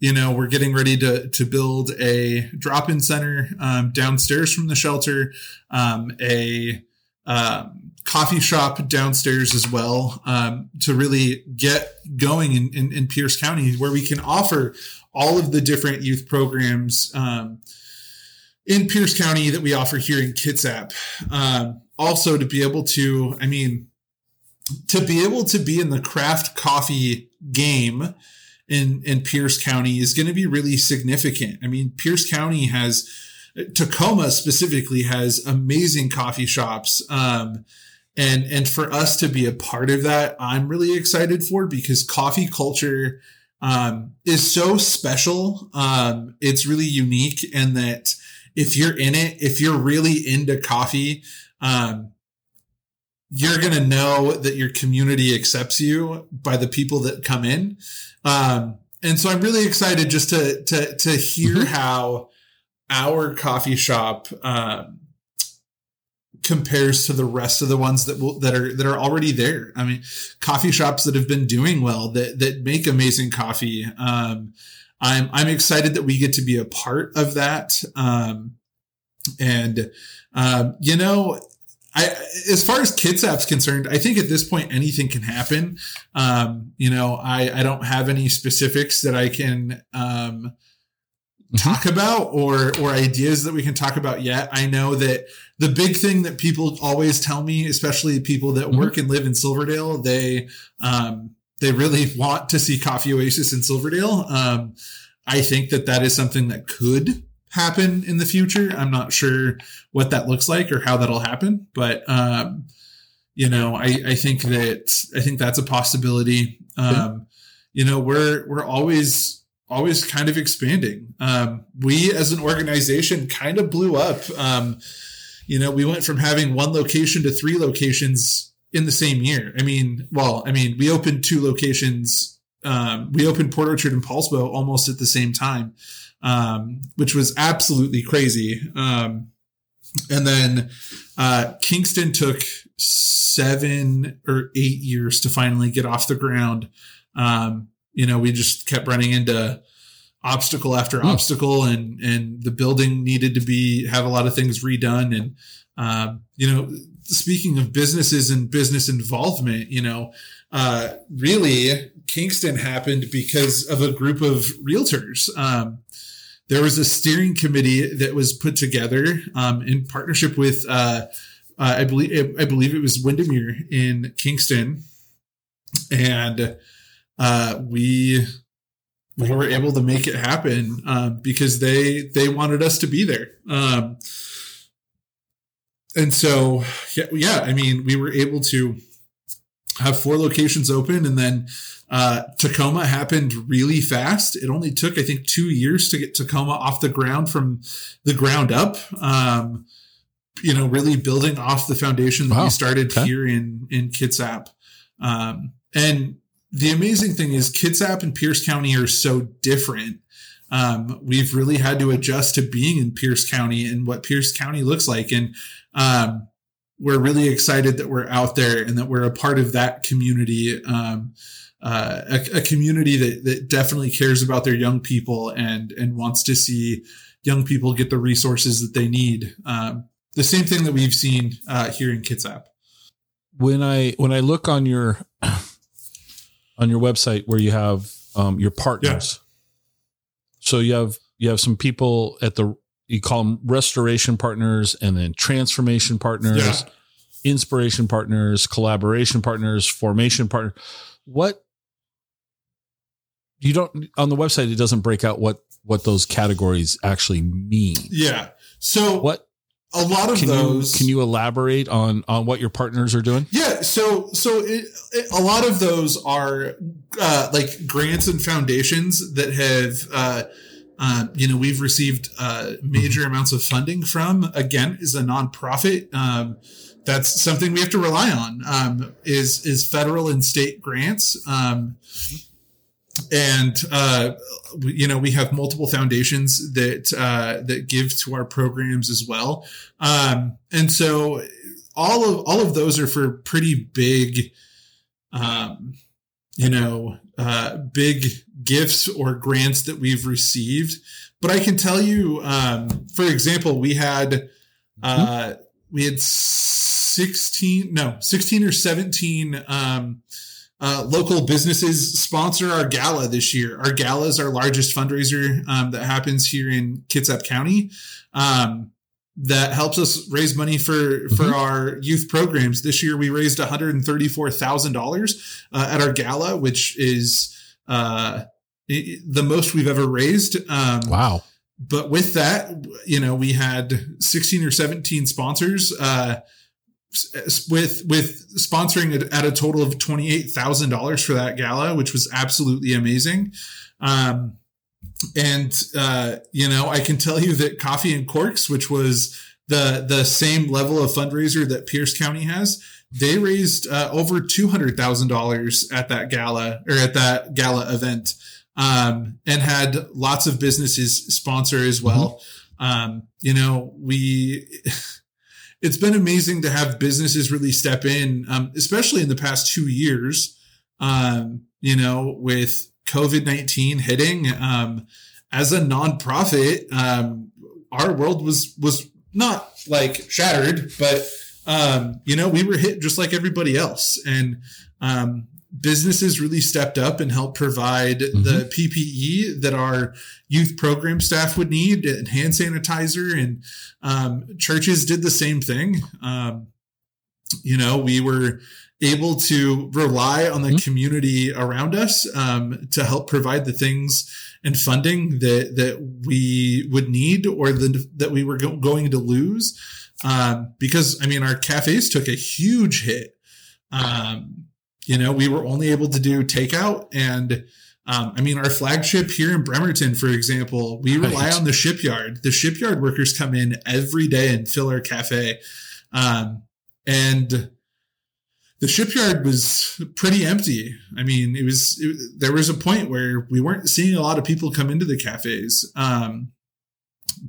you know we're getting ready to to build a drop-in center um, downstairs from the shelter um, a um, coffee shop downstairs as well um, to really get going in, in, in pierce county where we can offer all of the different youth programs um, in pierce county that we offer here in kitsap um, also to be able to i mean to be able to be in the craft coffee game in in Pierce County is going to be really significant. I mean, Pierce County has Tacoma specifically has amazing coffee shops. Um, and and for us to be a part of that, I'm really excited for because coffee culture um, is so special. Um, it's really unique, and that if you're in it, if you're really into coffee, um, you're going to know that your community accepts you by the people that come in. Um, and so I'm really excited just to, to, to hear Mhm. how our coffee shop, um, compares to the rest of the ones that will, that are, that are already there. I mean, coffee shops that have been doing well, that, that make amazing coffee. Um, I'm, I'm excited that we get to be a part of that. Um, and, um, you know, I, as far as Kitsap's concerned, I think at this point anything can happen. Um, you know, I, I don't have any specifics that I can um, talk about or or ideas that we can talk about yet. I know that the big thing that people always tell me, especially people that Mhm. work and live in Silverdale, they um, they really want to see Coffee Oasis in Silverdale. Um, I think that that is something that could happen in the future. I'm not sure what that looks like or how that'll happen, but um, you know, I, I think that I think that's a possibility. Um, you know, we're we're always always kind of expanding. Um, we as an organization kind of blew up. Um, you know, we went from having one location to three locations in the same year. I mean, well, I mean, we opened two locations um, we opened Port Orchard and Poulsbo almost at the same time, um, which was absolutely crazy. Um, and then uh, Kingston took seven or eight years to finally get off the ground. Um, you know, we just kept running into obstacle after mm. obstacle, and and the building needed to be have a lot of things redone. And um, you know, speaking of businesses and business involvement, you know, uh, really Kingston happened because of a group of realtors. Um, there was a steering committee that was put together um, in partnership with, uh, uh, I believe, I believe it was Windermere in Kingston, and uh, we we were able to make it happen um, because they they wanted us to be there. Um, and so, yeah, yeah, I mean, we were able to have four locations open and then uh, Tacoma happened really fast. It only took, I think, two years to get Tacoma off the ground from the ground up. Um, you know, really building off the foundation that wow. we started okay. here in in Kitsap. Um, and the amazing thing is, Kitsap and Pierce County are so different. Um, we've really had to adjust to being in Pierce County and what Pierce County looks like. And um, we're really excited that we're out there and that we're a part of that community. Um, uh, a, a, community that, that definitely cares about their young people and and wants to see young people get the resources that they need. Um, the same thing that we've seen uh, here in Kitsap. When I when I look on your on your website where you have um, your partners, yeah. so you have you have some people at the you call them restoration partners and then transformation partners, yeah. inspiration partners, collaboration partners, formation partner. What you don't on the website it doesn't break out what what those categories actually mean. Yeah. So what a lot of can those you, can you elaborate on on what your partners are doing yeah so so it, it, a lot of those are uh, like grants and foundations that have uh, uh, you know we've received uh, major mm-hmm. amounts of funding from again is a nonprofit. Um, that's something we have to rely on um, is is federal and state grants. Um, and uh, you know we have multiple foundations that uh, that give to our programs as well. Um, and so all of all of those are for pretty big um, you know uh, big gifts or grants that we've received but i can tell you um, for example we had uh, we had 16 no 16 or 17 um, uh, local businesses sponsor our gala this year. Our gala is our largest fundraiser um, that happens here in Kitsap County. Um, that helps us raise money for mm-hmm. for our youth programs. This year, we raised one hundred and thirty four thousand uh, dollars at our gala, which is uh, the most we've ever raised. Um, wow! But with that, you know, we had sixteen or seventeen sponsors. Uh, with with sponsoring at a total of twenty eight thousand dollars for that gala, which was absolutely amazing. Um, and uh, you know, I can tell you that Coffee and Corks, which was the the same level of fundraiser that Pierce County has, they raised uh, over two hundred thousand dollars at that gala or at that gala event, um, and had lots of businesses sponsor as well. Mm-hmm. Um, you know, we. it's been amazing to have businesses really step in, um, especially in the past two years. Um, you know, with COVID nineteen hitting, um, as a nonprofit, um, our world was was not like shattered, but um, you know, we were hit just like everybody else, and um, businesses really stepped up and helped provide mm-hmm. the PPE that our youth program staff would need and hand sanitizer and um, churches did the same thing. Um, you know, we were able to rely on the mm-hmm. community around us um, to help provide the things and funding that that we would need or the, that we were go- going to lose. Um, because I mean, our cafes took a huge hit. Um, you know, we were only able to do takeout and um, I mean, our flagship here in Bremerton, for example, we rely Right. on the shipyard. The shipyard workers come in every day and fill our cafe. Um, and the shipyard was pretty empty. I mean, it was, it, there was a point where we weren't seeing a lot of people come into the cafes. Um,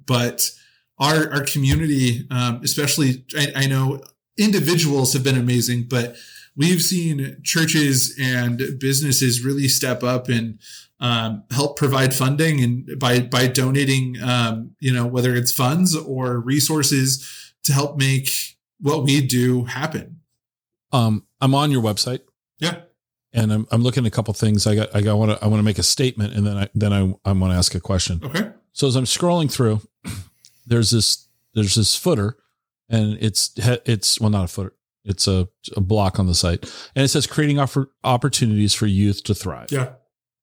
but our, our community, um, especially, I, I know individuals have been amazing, but we've seen churches and businesses really step up and um, help provide funding and by by donating um, you know whether it's funds or resources to help make what we do happen Um, I'm on your website yeah and I'm, I'm looking at a couple things. I got, I got, want to, I want to make a statement and then I, then I, I want to ask a question. okay So as I'm scrolling through, there's this, there's this footer and it's, it's, well, not a footer. It's a, a block on the site and it says creating offer, opportunities for youth to thrive. yeah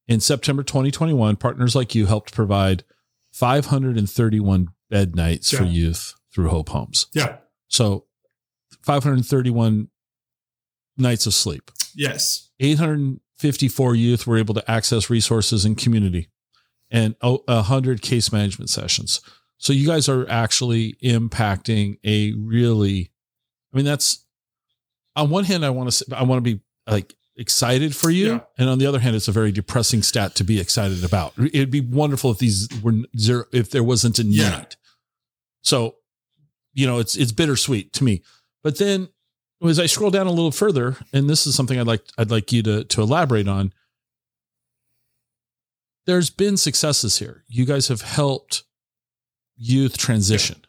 In September 2021, partners like you helped provide 531 bed nights for youth through Hope Homes. yeah So 531 nights of sleep. yes 854 youth were able to access resources and community and oh, 100 case management sessions. So you guys are actually impacting a really, I mean, that's on one hand, I want to, I want to be like excited for you. Yeah. And on the other hand, it's a very depressing stat to be excited about. It'd be wonderful if these were zero, if there wasn't a need. Yeah. So, you know, it's, it's bittersweet to me. But then as I scroll down a little further, and this is something I'd like I'd like you to to elaborate on. There's been successes here. You guys have helped youth transition.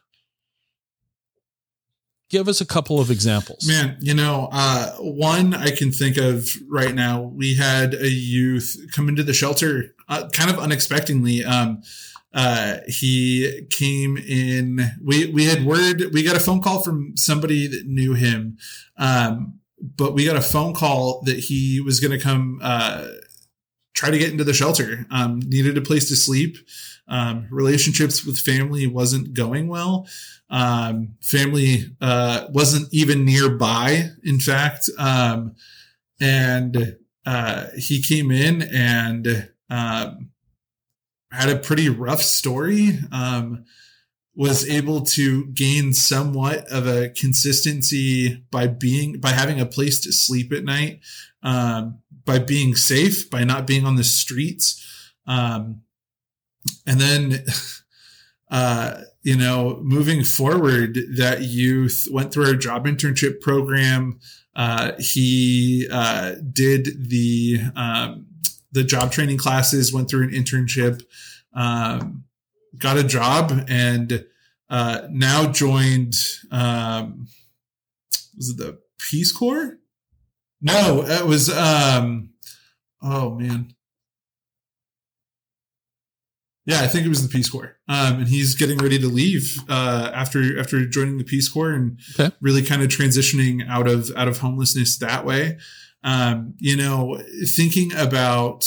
Give us a couple of examples. Man, you know, uh, one I can think of right now. We had a youth come into the shelter uh, kind of unexpectedly. Um, uh, he came in. We we had word. We got a phone call from somebody that knew him, um, but we got a phone call that he was going to come uh, try to get into the shelter. Um, needed a place to sleep. Um, relationships with family wasn't going well um, family uh, wasn't even nearby in fact um, and uh, he came in and um, had a pretty rough story um, was able to gain somewhat of a consistency by being by having a place to sleep at night um, by being safe by not being on the streets um, and then uh, you know, moving forward, that youth went through our job internship program. Uh, he uh, did the um, the job training classes, went through an internship, um, got a job, and uh, now joined. Um, was it the Peace Corps? No, it was. Um, oh man, yeah, I think it was the Peace Corps. Um, and he's getting ready to leave uh, after after joining the Peace Corps and Okay. really kind of transitioning out of out of homelessness that way. Um, you know, thinking about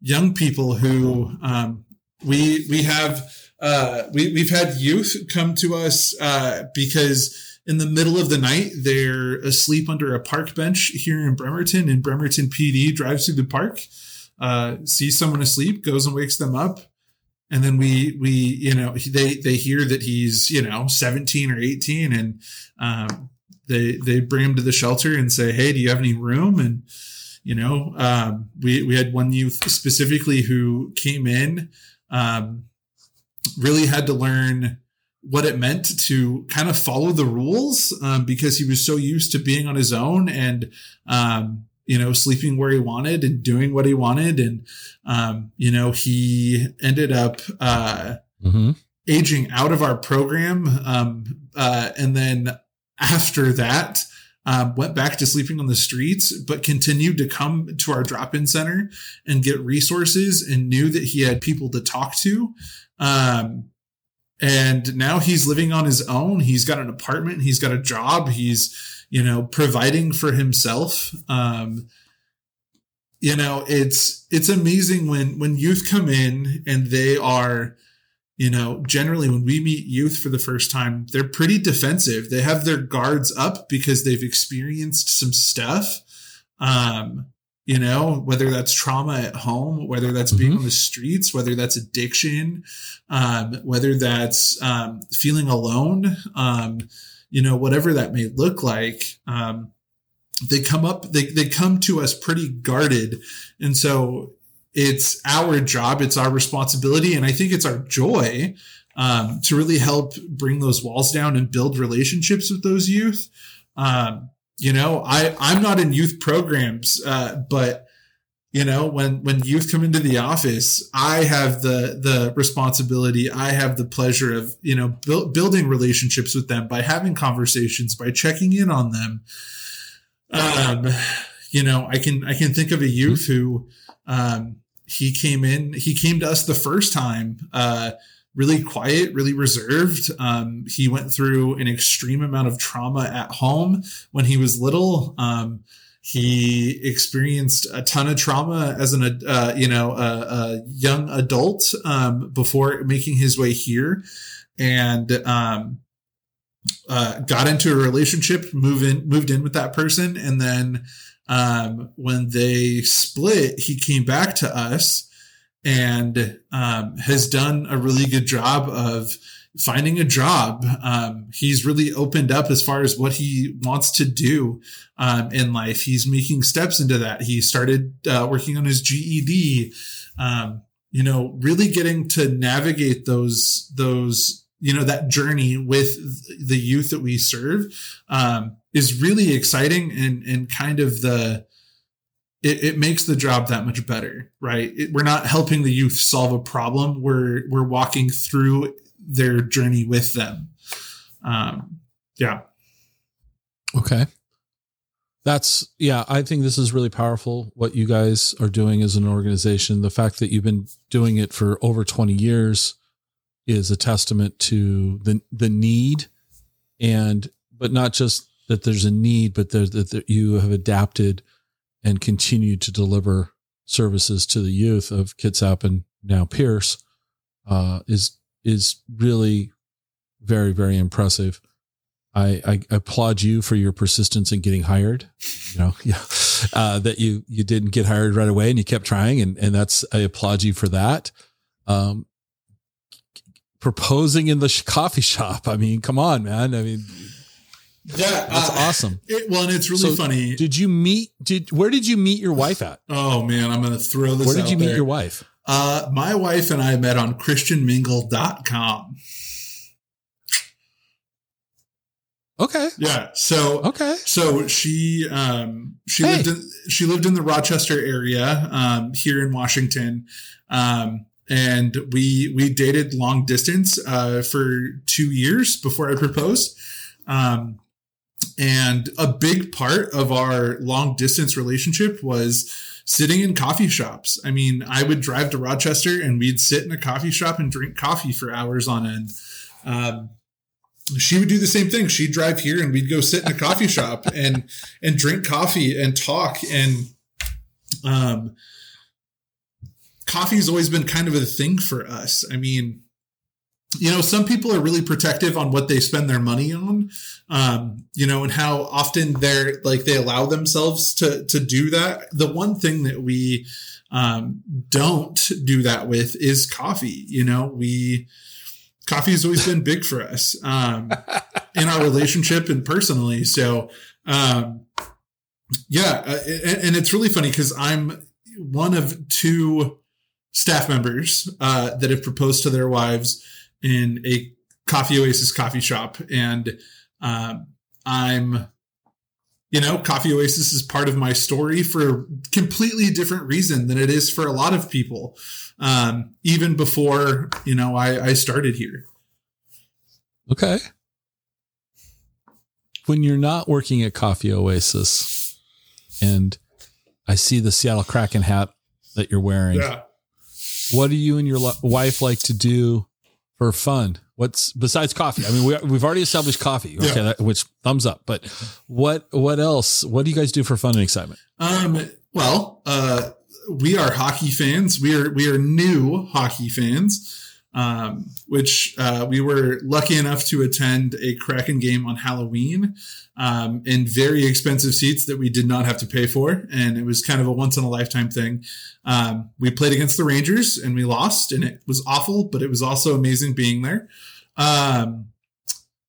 young people who um, we we have uh, we we've had youth come to us uh, because in the middle of the night they're asleep under a park bench here in Bremerton, and Bremerton PD drives through the park, uh, sees someone asleep, goes and wakes them up. And then we we you know they they hear that he's you know 17 or 18 and um, they they bring him to the shelter and say hey do you have any room? And you know um, we we had one youth specifically who came in um, really had to learn what it meant to kind of follow the rules um, because he was so used to being on his own and um, you know sleeping where he wanted and doing what he wanted and um, you know he ended up uh, Mm-hmm. aging out of our program um, uh, and then after that um, went back to sleeping on the streets but continued to come to our drop-in center and get resources and knew that he had people to talk to um, and now he's living on his own he's got an apartment he's got a job he's you know providing for himself um, you know, it's it's amazing when when youth come in and they are, you know, generally when we meet youth for the first time, they're pretty defensive. They have their guards up because they've experienced some stuff. Um, you know, whether that's trauma at home, whether that's being Mhm. on the streets, whether that's addiction, um, whether that's um, feeling alone, um, you know, whatever that may look like. Um, they come up, they, they come to us pretty guarded. And so it's our job, it's our responsibility, and I think it's our joy um, to really help bring those walls down and build relationships with those youth. Um, you know, I I'm not in youth programs, uh, but you know, when when youth come into the office, I have the the responsibility, I have the pleasure of you know buil- building relationships with them by having conversations, by checking in on them. Um, you know, I can I can think of a youth who um, he came in, he came to us the first time. Uh, really quiet, really reserved. Um, he went through an extreme amount of trauma at home when he was little. Um, he experienced a ton of trauma as an, uh, you know, a, a young adult um, before making his way here, and um, uh, got into a relationship, move in, moved in with that person, and then um, when they split, he came back to us and um, has done a really good job of finding a job. Um, he's really opened up as far as what he wants to do um, in life. He's making steps into that. He started uh, working on his GED. Um, you know, really getting to navigate those those you know that journey with the youth that we serve um, is really exciting and and kind of the it, it makes the job that much better, right? It, we're not helping the youth solve a problem. We're we're walking through their journey with them. Um, yeah, Okay. That's yeah, I think this is really powerful what you guys are doing as an organization. The fact that you've been doing it for over 20 years is a testament to the the need and but not just that there's a need, but there, that you have adapted and continue to deliver services to the youth of Kitsap and now Pierce uh, is is really very very impressive. I, I applaud you for your persistence in getting hired. You know, yeah, uh, that you you didn't get hired right away and you kept trying, and and that's I applaud you for that. Um, proposing in the coffee shop. I mean, come on, man. I mean, yeah, that's uh, awesome. It, well, and it's really So, funny. Did you meet? Did where did you meet your wife at? oh man, I'm gonna throw this. Where did you meet there. your wife? Uh, my wife and I met on ChristianMingle.com. Okay, Yeah, so okay, So she um she Hey. lived in she lived in the Rochester area um here in Washington. Um and we we dated long distance uh for 2 years before I proposed. Um and a big part of our long distance relationship was sitting in coffee shops. I mean, I would drive to Rochester and we'd sit in a coffee shop and drink coffee for hours on end. Um she would do the same thing. She'd drive here and we'd go sit in a coffee shop and and drink coffee and talk and um coffee's always been kind of a thing for us. I mean, you know, some people are really protective on what they spend their money on. Um, you know, and how often they're like they allow themselves to to do that. The one thing that we um don't do that with is coffee. You know, we coffee has always been big for us um, in our relationship and personally. So, um, yeah, uh, and, and it's really funny because I'm one of two staff members uh, that have proposed to their wives in a Coffee Oasis coffee shop, and um, I'm. You know, Coffee Oasis is part of my story for a completely different reason than it is for a lot of people um, even before you know I, I started here. okay. When you're not working at Coffee Oasis, and I see the Seattle Kraken hat that you're wearing. Yeah. What do you and your wife like to do for fun? What's besides coffee? I mean, we, we've already established coffee, okay, Yeah. that, which thumbs up. But what what else? What do you guys do for fun and excitement? Um. Well, uh, we are hockey fans. We are we are new hockey fans um, which uh, we were lucky enough to attend a Kraken game on Halloween um, in very expensive seats that we did not have to pay for. And it was kind of a once in a lifetime thing. Um, we played against the Rangers and we lost, and it was awful, but it was also amazing being there. Um,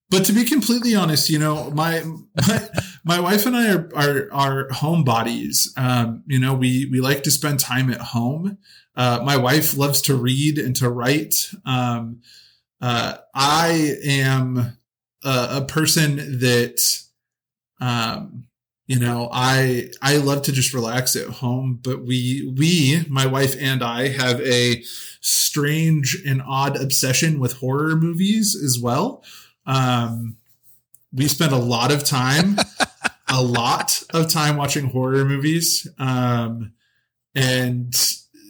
but to be completely honest, you know, my my, my wife and I are are, are homebodies. Um, you know, we we like to spend time at home. Uh, my wife loves to read and to write. Um, uh, I am a, a person that, um, you know, I I love to just relax at home. But we we my wife and I have a strange and odd obsession with horror movies as well. Um, we spend a lot of time, a lot of time watching horror movies. Um, and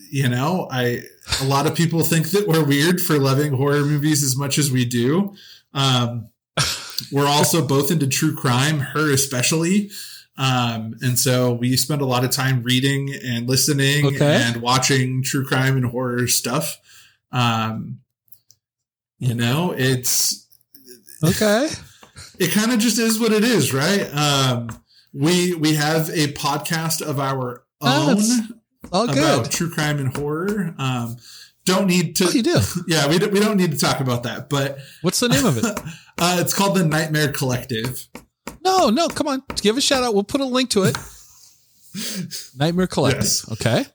you know, I a lot of people think that we're weird for loving horror movies as much as we do. Um, we're also both into true crime, her especially. Um, and so we spend a lot of time reading and listening okay. and watching true crime and horror stuff. Um, you know, it's okay. It kind of just is what it is, right? Um, we we have a podcast of our own Oh, good. About true crime and horror. Um, don't need to. Oh, you do? Yeah, we, we don't need to talk about that. But what's the name of it? uh, it's called the Nightmare Collective. No, no, come on, give a shout out. We'll put a link to it. Nightmare Collective. Yes. Okay.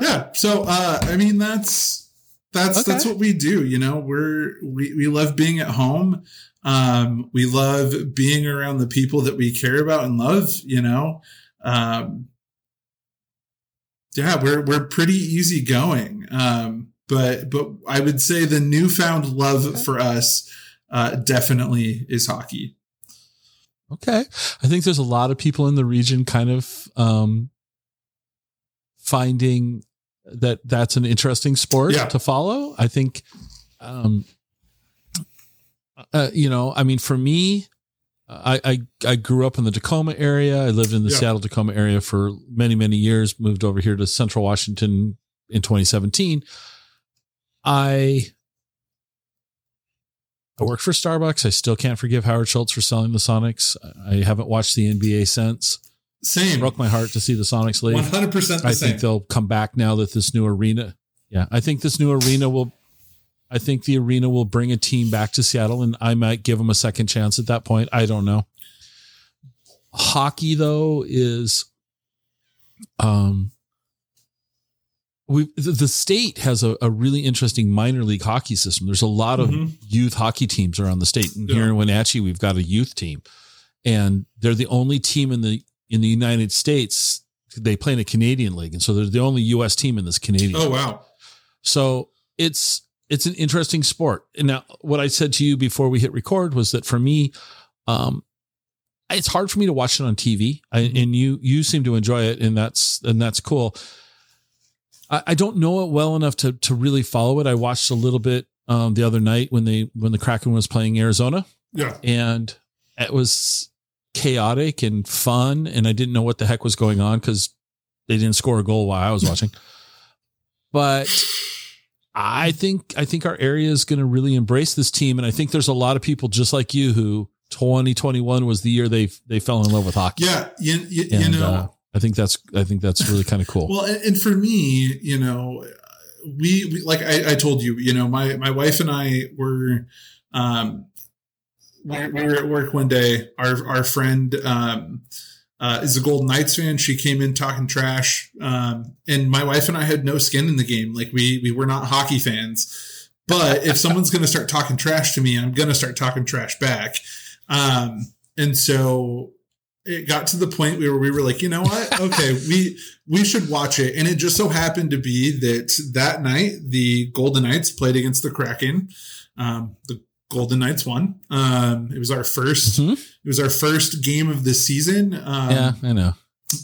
Yeah. So, uh, I mean, that's that's okay. that's what we do. You know, we're we we love being at home. Um, we love being around the people that we care about and love. You know, um, yeah, we're we're pretty easygoing. Um, but but I would say the newfound love okay. for us uh, definitely is hockey. Okay, I think there's a lot of people in the region kind of um, finding that that's an interesting sport yeah. to follow. I think, um, uh, you know, I mean, for me, I, I, I grew up in the Tacoma area. I lived in the yeah. Seattle Tacoma area for many many years. Moved over here to Central Washington in 2017. I I worked for Starbucks. I still can't forgive Howard Schultz for selling the Sonics. I haven't watched the NBA since. Same. It broke my heart to see the Sonics leave. 100% I same. think they'll come back now that this new arena. Yeah, I think this new arena will I think the arena will bring a team back to Seattle, and I might give them a second chance at that point. I don't know. Hockey, though, is um, we the state has a, a, really interesting minor league hockey system. There's a lot of mm-hmm. youth hockey teams around the state. And yeah. here in Wenatchee, we've got a youth team, and they're the only team in the in the United States. They play in a Canadian league, and so they're the only U.S. team in this Canadian. Oh wow! So it's it's an interesting sport. And now, what I said to you before we hit record was that for me, um, it's hard for me to watch it on TV, I, mm-hmm. and you you seem to enjoy it, and that's and that's cool. I, I, don't know it well enough to to really follow it. I watched a little bit um, the other night when they when the Kraken was playing Arizona, yeah, and it was chaotic and fun, and I didn't know what the heck was going on because they didn't score a goal while I was watching. but I think I think our area is going to really embrace this team, and I think there's a lot of people just like you who 2021 was the year they they fell in love with hockey. Yeah, you, you, and, you know, uh, I think that's I think that's really kind of cool. well, and, and, for me, you know, we, we like I, I, told you, you know, my my wife and I were. Um, we were at work one day. Our our friend um, uh, is a Golden Knights fan. She came in talking trash, um, and my wife and I had no skin in the game. Like we we were not hockey fans. But if someone's going to start talking trash to me, I'm going to start talking trash back. Um, and so it got to the point where we were like, you know what? Okay, we we should watch it. And it just so happened to be that that night the Golden Knights played against the Kraken. Um, the Golden Knights won. Um, it was our 1st mm-hmm. It was our first game of the season. Um, yeah, I know.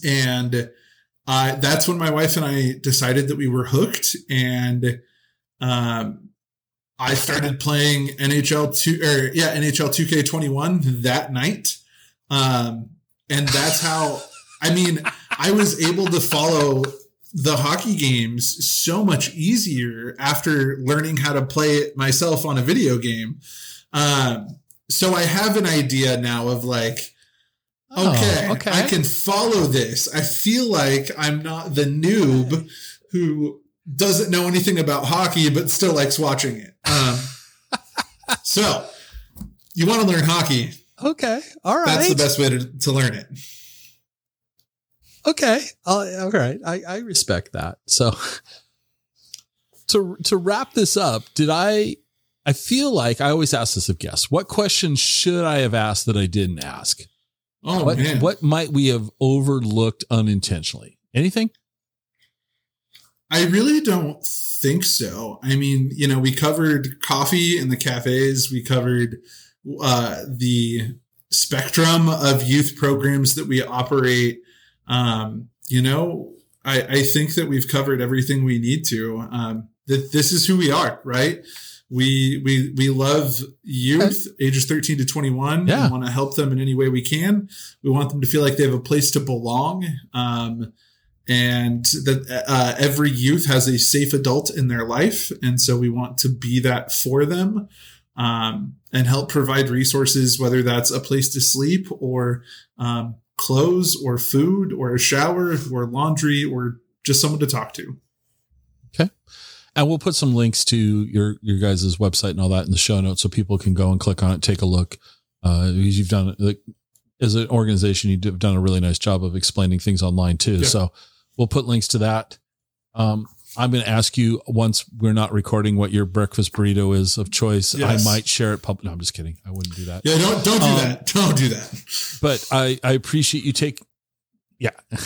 And uh, that's when my wife and I decided that we were hooked, and um, I started playing NHL two or yeah NHL two K twenty one that night. Um, and that's how. I mean, I was able to follow the hockey games so much easier after learning how to play it myself on a video game. Um, so I have an idea now of like, okay, Oh, okay. I can follow this. I feel like I'm not the noob who doesn't know anything about hockey but still likes watching it. Um, so you want to learn hockey? Okay. All right. That's the best way to, to learn it. Okay. All right. I, I respect that. So to to wrap this up, did I I feel like I always ask this of guests. What questions should I have asked that I didn't ask? Oh what man, what might we have overlooked unintentionally? Anything? I really don't think so. I mean, you know, we covered coffee in the cafes. We covered uh, the spectrum of youth programs that we operate. Um, you know, I, I think that we've covered everything we need to. Um, that this is who we are, right? We we we love youth, ages thirteen to twenty one. Yeah. We want to help them in any way we can. We want them to feel like they have a place to belong. Um, and that uh, every youth has a safe adult in their life, and so we want to be that for them um, and help provide resources, whether that's a place to sleep or um, clothes or food or a shower or laundry or just someone to talk to. Okay. And we'll put some links to your your guys' website and all that in the show notes so people can go and click on it, take a look. Uh, because you've done like as an organization, you've done a really nice job of explaining things online too. Yeah. So we'll put links to that. Um, I'm going to ask you once we're not recording what your breakfast burrito is of choice. Yes. I might share it public. No, I'm just kidding. I wouldn't do that. Yeah, don't don't do Um, that. Don't do that. But I, I appreciate you take. Yeah.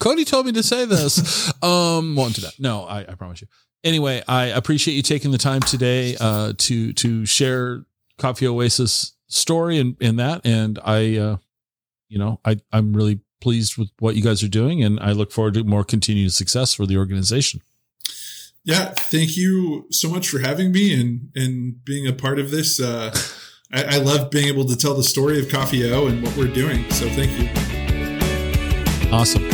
Cody told me to say this. Um, won't do that. No, I, I promise you. Anyway, I appreciate you taking the time today uh, to to share Coffee Oasis story and, and that. And I, uh, you know, I I'm really pleased with what you guys are doing, and I look forward to more continued success for the organization. Yeah, thank you so much for having me and and being a part of this. Uh, I, I love being able to tell the story of Coffee O and what we're doing. So thank you. Awesome.